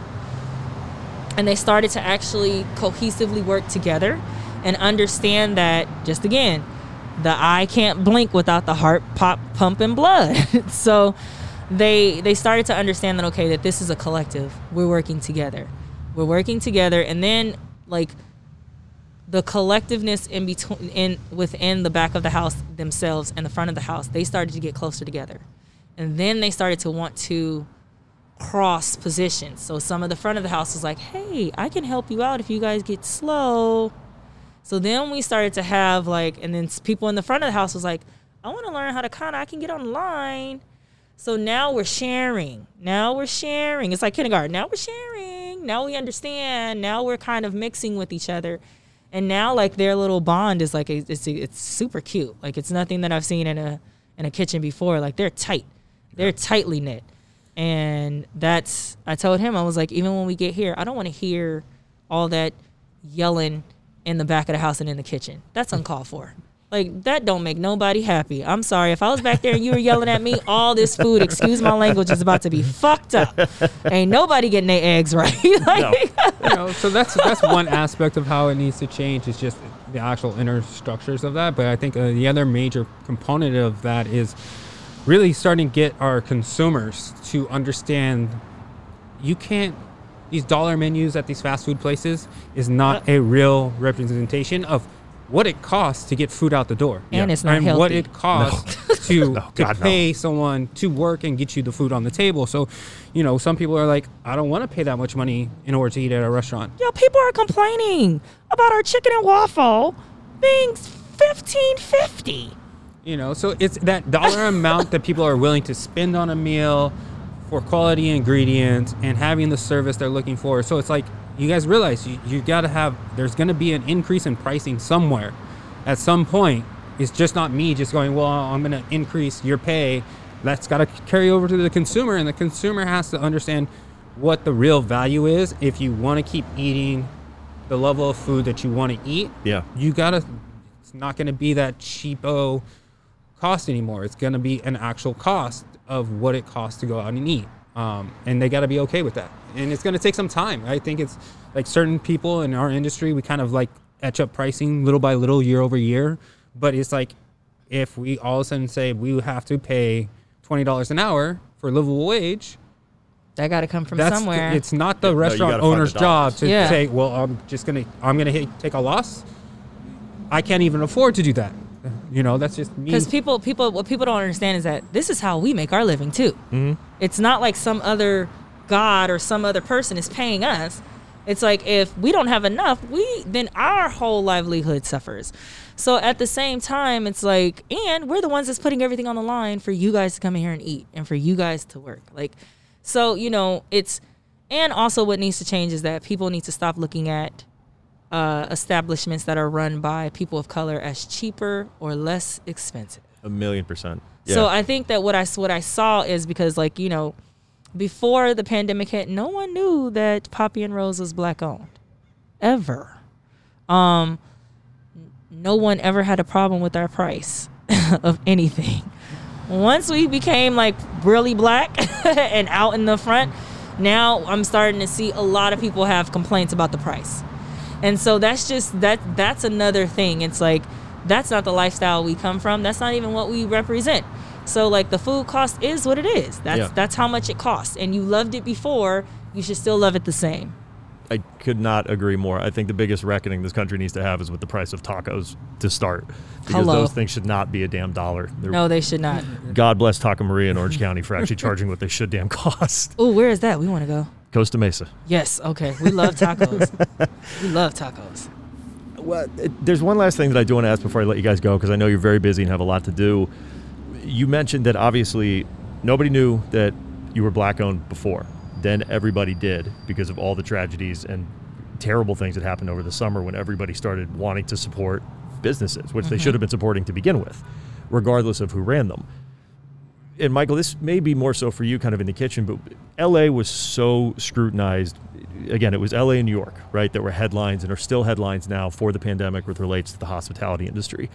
and they started to actually cohesively work together and understand that just again, the eye can't blink without the heart pop pumping blood. so they they started to understand that okay that this is a collective. We're working together. We're working together and then like the collectiveness in between in within the back of the house themselves and the front of the house, they started to get closer together. And then they started to want to cross positions. So some of the front of the house was like, "Hey, I can help you out if you guys get slow." So then we started to have like, and then people in the front of the house was like, "I want to learn how to kind of I can get on the line." So now we're sharing. Now we're sharing. It's like kindergarten. Now we're sharing. Now we understand. Now we're kind of mixing with each other. And now like their little bond is like it's it's super cute. Like it's nothing that I've seen in a in a kitchen before. Like they're tight. They're tightly knit. And that's I told him I was like even when we get here, I don't want to hear all that yelling in the back of the house and in the kitchen. That's uncalled for. Like that don't make nobody happy. I'm sorry if I was back there and you were yelling at me, all this food, excuse my language, is about to be fucked up. Ain't nobody getting their eggs right. like, you know, so that's that's one aspect of how it needs to change. Is just the actual inner structures of that. But I think uh, the other major component of that is really starting to get our consumers to understand you can't these dollar menus at these fast food places is not a real representation of what it costs to get food out the door And it's not and what it costs to, No, to God, no. pay someone to work and get you the food on the table so you know some people are like i don't want to pay that much money in order to eat at a restaurant yo, people are complaining about our chicken and waffle being fifteen fifty. You know, so it's that dollar amount that people are willing to spend on a meal for quality ingredients and having the service they're looking for. So it's like you guys realize you, you got to have there's going to be an increase in pricing somewhere at some point. It's just not me just going, well, I'm going to increase your pay. That's got to carry over to the consumer, and the consumer has to understand what the real value is if you want to keep eating the level of food that you want to eat Yeah. you gotta it's not gonna be that cheapo cost anymore it's gonna be an actual cost of what it costs to go out and eat um, and they gotta be okay with that and it's gonna take some time i think it's like certain people in our industry we kind of like etch up pricing little by little year over year but it's like if we all of a sudden say we have to pay $20 an hour for livable wage That got to come from that's somewhere. it's not the Yeah, restaurant gotta the owner's job to Yeah. say, well, I'm just gonna I'm gonna hit, take a loss. I can't even afford to do that. You know, that's just me. Because people, people, what people don't understand is that this is how we make our living too. Mm-hmm. It's not like some other god or some other person is paying us. It's like if we don't have enough, we then our whole livelihood suffers. So at the same time, it's like, and we're the ones that's putting everything on the line for you guys to come in here and eat, and for you guys to work. Like, so you know, it's, and also what needs to change is that people need to stop looking at uh, establishments that are run by people of color as cheaper or less expensive. A million percent. Yeah. So I think that what I what I saw is because like you know, before the pandemic hit, no one knew that Poppy and Rose was black owned, ever. Um, no one ever had a problem with our price of anything. Once we became like really black and out in the front, now I'm starting to see a lot of people have complaints about the price. And so that's just that that's another thing. It's like that's not the lifestyle we come from. That's not even what we represent. So like the food cost is what it is. That's Yeah. that's how much it costs. And you loved it before, you should still love it the same. I could not agree more. I think the biggest reckoning this country needs to have is with the price of tacos to start, because Hello. those things should not be a damn dollar. They're- No, they should not. God bless Taco Maria in Orange County for actually charging what they should damn cost. Oh, where is that? We want to go. Costa Mesa. Yes, okay. We love tacos. we love tacos. Well, uh, there's one last thing that I do want to ask before I let you guys go because I know you're very busy and have a lot to do. You mentioned that obviously nobody knew that you were black owned before. Then everybody did because of all the tragedies and terrible things that happened over the summer when everybody started wanting to support businesses, which they mm-hmm. should have been supporting to begin with, regardless of who ran them. And Michael, this may be more so for you kind of in the kitchen, but LA was so scrutinized. Again, it was LA and New York, right, that were headlines and are still headlines now for the pandemic with relates to the hospitality industry.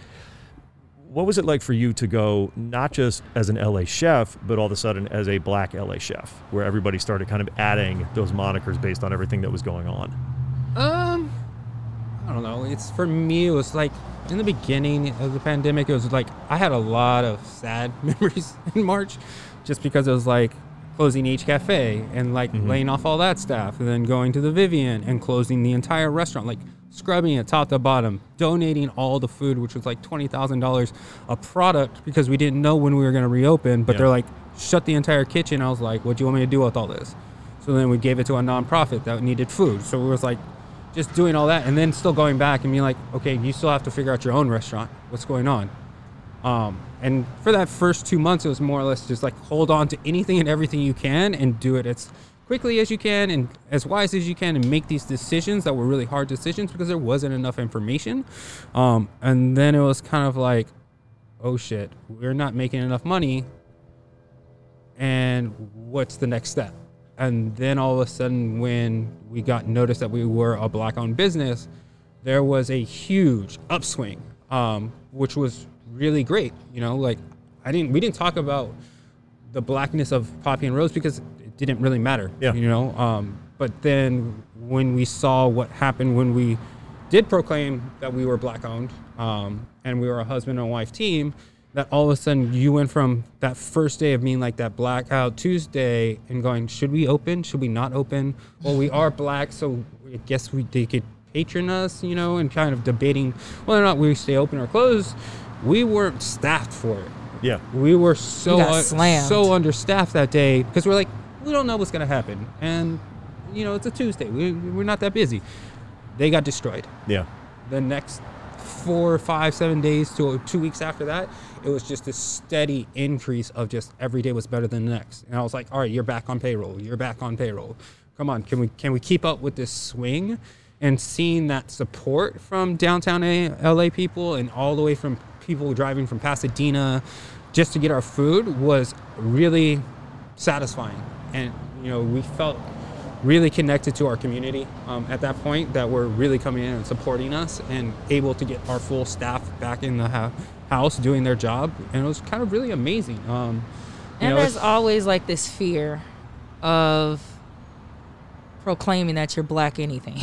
What was it like for you to go not just as an LA chef, but all of a sudden as a black LA chef, where everybody started kind of adding those monikers based on everything that was going on? Um, I don't know. It's for me. It was like in the beginning of the pandemic. It was like I had a lot of sad memories in March, just because it was like closing each Cafe and like mm-hmm. laying off all that staff, and then going to the Vivian and closing the entire restaurant, like scrubbing it top to bottom, donating all the food, which was like twenty thousand dollars a product because we didn't know when we were going to reopen. But Yeah. they're like, shut the entire kitchen. I was like, what do you want me to do with all this? So then we gave it to a nonprofit that needed food. So it was like just doing all that and then still going back and being like, okay, you still have to figure out your own restaurant. What's going on? Um, and for that first two months, it was more or less just like hold on to anything and everything you can and do it as quickly as you can and as wise as you can and make these decisions that were really hard decisions because there wasn't enough information. Um, and then it was kind of like, oh shit, we're not making enough money. And what's the next step? And then all of a sudden, when we got noticed that we were a black owned business, there was a huge upswing, um, which was really great. You know, like I didn't, we didn't talk about the blackness of Poppy and Rose because it didn't really matter. Yeah. You know, um, but then when we saw what happened when we did proclaim that we were black owned um, and we were a husband and wife team, that all of a sudden you went from that first day of being like that blackout Tuesday and going, should we open? Should we not open? Well, we are black, so I guess we they could patron us, you know, and kind of debating whether or not we stay open or closed. We weren't staffed for it. Yeah. We were so You un- so understaffed that day because we're like, we don't know what's gonna happen, and you know, it's a Tuesday. We, we're not that busy. They got destroyed Yeah. the next four, five, seven days to two weeks after that, it was just a steady increase of just every day was better than the next. And I was like, all right, you're back on payroll. You're back on payroll. Come on, can we can we keep up with this swing? And seeing that support from downtown LA people and all the way from people driving from Pasadena just to get our food was really satisfying. And you know, we felt really connected to our community um, at that point that were really coming in and supporting us and able to get our full staff back in the ha- house doing their job and it was kind of really amazing um, And know, there's always like this fear of proclaiming that you're black anything.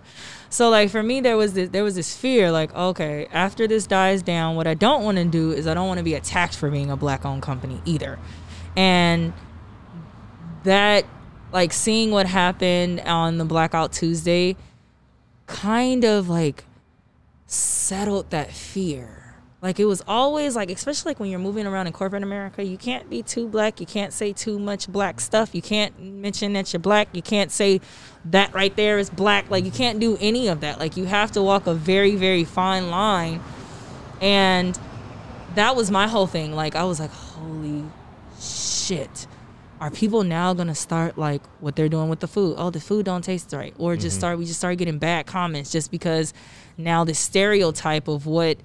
so like for me there was this there was this fear like okay, after this dies down, what I don't want to do is I don't want to be attacked for being a black owned company either. And that like seeing what happened on the blackout Tuesday kind of like settled that fear. Like it was always like, especially like when you're moving around in corporate America, you can't be too black. You can't say too much black stuff. You can't mention that you're black. You can't say that right there is black. Like you can't do any of that. Like you have to walk a very, very fine line. And that was my whole thing. Like I was like, holy shit. Are people now gonna start like what they're doing with the food? Oh, the food don't taste right, or just mm-hmm. start we just start getting bad comments just because now the stereotype of what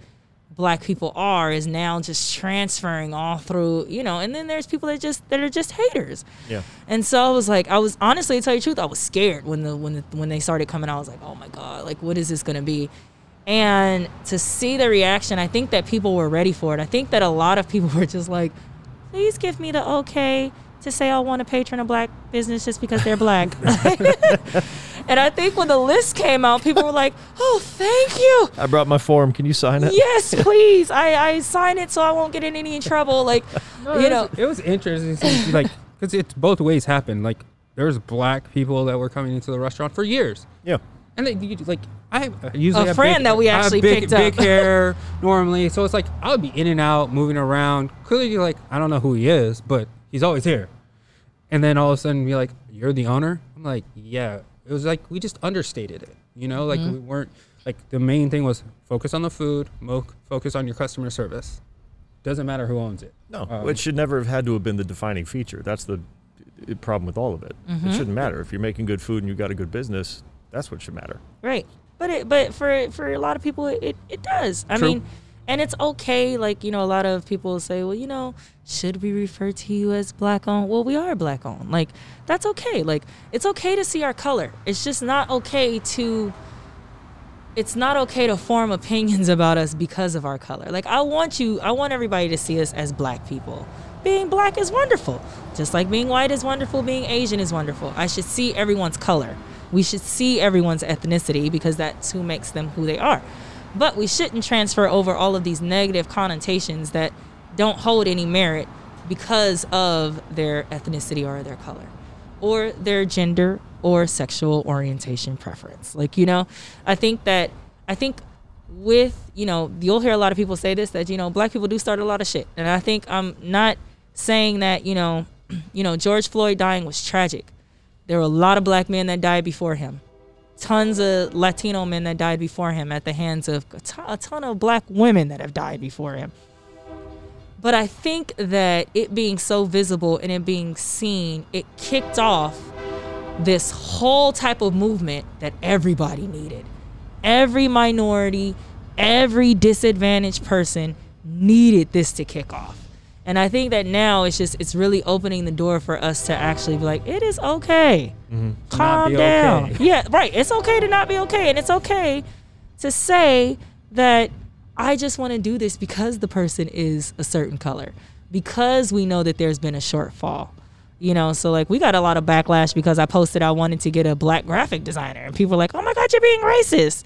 black people are is now just transferring all through, you know. And then there's people that just that are just haters. Yeah. And so I was like, I was honestly to tell you the truth, I was scared when the when the, when they started coming out. I was like, oh my god, like what is this gonna be? And to see the reaction, I think that people were ready for it. I think that a lot of people were just like, please give me the okay to say I want to patron a black business just because they're black. and I think when the list came out, people were like, oh, thank you. I brought my form. Can you sign it? Yes, please. I, I sign it so I won't get in any trouble. Like, No, you it know, was, it was interesting see, like because it's both ways happened like there's black people that were coming into the restaurant for years Yeah. and they you- like I usually A have friend big, that we actually big, picked up. big hair normally, so it's like I would be in and out, moving around. Clearly, you're like I don't know who he is, but he's always here. And then all of a sudden, you're like, "You're the owner." I'm like, "Yeah." It was like we just understated it, you know. Like Mm-hmm. we weren't like the main thing was focus on the food, mo- focus on your customer service. Doesn't matter who owns it. No, Um, it should never have had to have been the defining feature. That's the problem with all of it. Mm-hmm. It shouldn't matter if you're making good food and you've got a good business. That's what should matter. Right. But it but for for a lot of people it, it does. I True. mean and it's okay, like, you know, a lot of people say, Well, you know, should we refer to you as black owned? Well, we are black owned. Like, that's okay. Like, it's okay to see our color. It's just not okay to it's not okay to form opinions about us because of our color. Like I want you I want everybody to see us as black people. Being black is wonderful. Just like being white is wonderful, being Asian is wonderful. I should see everyone's color. We should see everyone's ethnicity because that's who makes them who they are. But we shouldn't transfer over all of these negative connotations that don't hold any merit because of their ethnicity or their color or their gender or sexual orientation preference. Like, you know, I think that, I think with, you know, you'll hear a lot of people say this that, you know, black people do start a lot of shit. And I think I'm not saying that you know, you know George Floyd dying was tragic. There were a lot of black men that died before him. Tons of Latino men that died before him at the hands of a ton, of black women that have died before him. But I think that it being so visible and it being seen, it kicked off this whole type of movement that everybody needed. Every minority, every disadvantaged person needed this to kick off. And I think that now it's just it's really opening the door for us to actually be like, it is okay. Mm-hmm. Calm be down. okay. Yeah, right. It's okay to not be okay. And it's okay to say that I just want to do this because the person is a certain color. Because we know that there's been a shortfall. You know, so like we got a lot of backlash because I posted I wanted to get a black graphic designer and people were like, "Oh my god, you're being racist."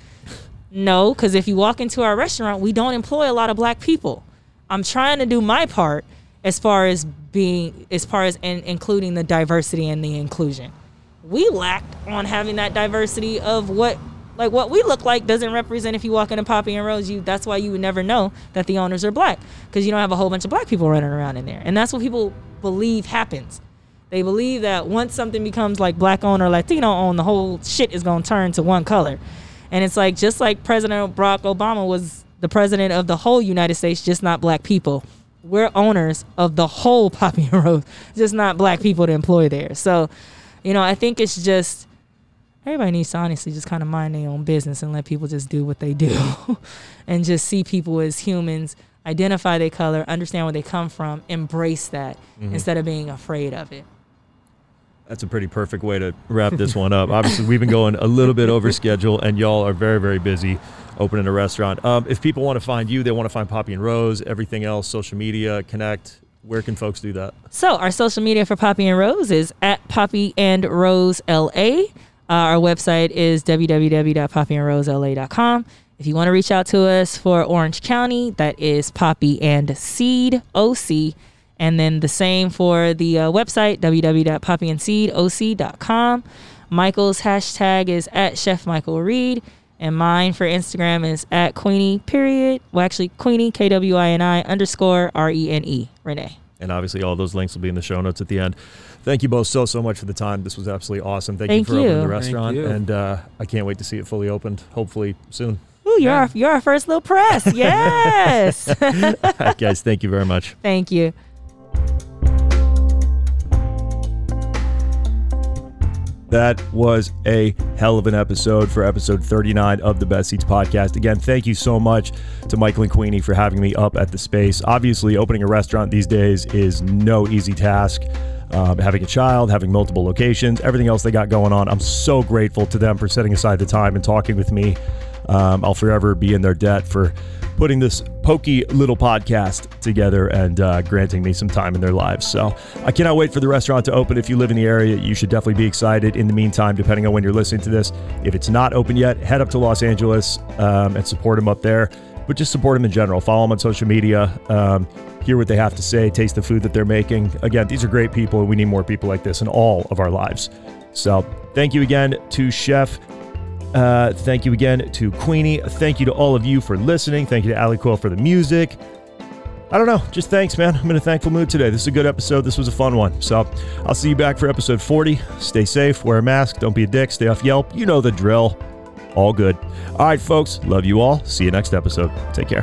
No, because if you walk into our restaurant, we don't employ a lot of black people. I'm trying to do my part as far as being, as far as in, including the diversity and the inclusion. We lacked on having that diversity of what, like what we look like doesn't represent if you walk into Poppy and Rose. You that's why you would never know that the owners are black because you don't have a whole bunch of black people running around in there, and that's what people believe happens. They believe that once something becomes like black owned or Latino owned, the whole shit is to turn to one color. And it's like just like President Barack Obama was the president of the whole United States, just not black people. We're owners of the whole Poppy and Rose, just not black people to employ there. So, you know, I think it's just everybody needs to honestly just kind of mind their own business and let people just do what they do and just see people as humans, identify their color, understand where they come from, embrace that mm-hmm. instead of being afraid of it. That's a pretty perfect way to wrap this one up. Obviously, we've been going a little bit over schedule, and y'all are very, very busy opening a restaurant. Um, if people want to find you, they want to find Poppy and Rose, everything else, social media, connect. Where can folks do that? So our social media for Poppy and Rose is at Poppy and Rose LA. Uh, our website is www.poppyandrosela.com. If you want to reach out to us for Orange County, that is Poppy and Seed OC. And then the same for the uh, website, www.poppyandseedoc.com. Michael's hashtag is at Chef Michael Reed. And mine for Instagram is at Kwini, period. Well, actually, Kwini, K W I N I underscore R E N E, Renee. And obviously, all those links will be in the show notes at the end. Thank you both so, so much for the time. This was absolutely awesome. Thank, Thank you for opening you. the Thank restaurant. you. And uh, I can't wait to see it fully opened, hopefully soon. Ooh, you're Yeah. our, you're our first little press. Yes. All right, guys, thank you very much. Thank you. That was a hell of an episode for episode 39 of the Best Ceats podcast. Again, thank you so much to Michael and Kwini for having me up at the space. Obviously, opening a restaurant these days is no easy task. Um, having a child, having multiple locations, everything else they got going on. I'm so grateful to them for setting aside the time and talking with me. Um, I'll forever be in their debt for putting this pokey little podcast together and uh, granting me some time in their lives. So I cannot wait for the restaurant to open. If you live in the area, you should definitely be excited. In the meantime, depending on when you're listening to this, if it's not open yet, head up to Los Angeles um, and support them up there. But just support them in general. Follow them on social media. Um, hear what they have to say. Taste the food that they're making. Again, these are great people, and we need more people like this in all of our lives. So thank you again to Chef uh, thank you again to Kwini. Thank you to all of you for listening. Thank you to Ali Quill for the music. I don't know. Just thanks, man. I'm in a thankful mood today. This is a good episode. This was a fun one. So I'll see you back for episode 40. Stay safe, wear a mask, don't be a dick, stay off Yelp. You know the drill. All good. All right, folks. Love you all. See you next episode. Take care.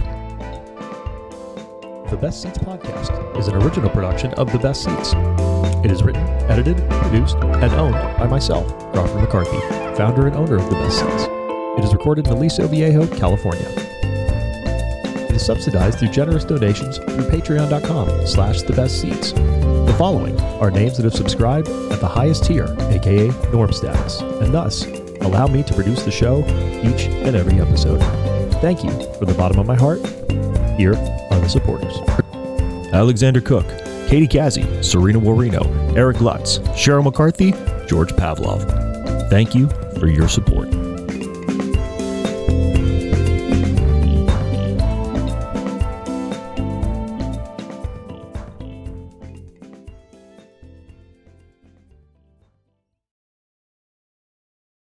The Best Ceats podcast is an original production of The Best Ceats. It is written, edited, produced, and owned by myself, Crawford McCarthy, founder and owner of The Best Ceats. It is recorded in Aliso Viejo, California. It is subsidized through generous donations through patreon.com slash the best seats. The following are names that have subscribed at the highest tier, aka norm status, and thus allow me to produce the show each and every episode. Thank you from the bottom of my heart. Here are the supporters. Alexander Cook, Katie Kazzy, Serena Warino, Eric Lutz, Cheryl McCarthy, George Pavlov. Thank you for your support.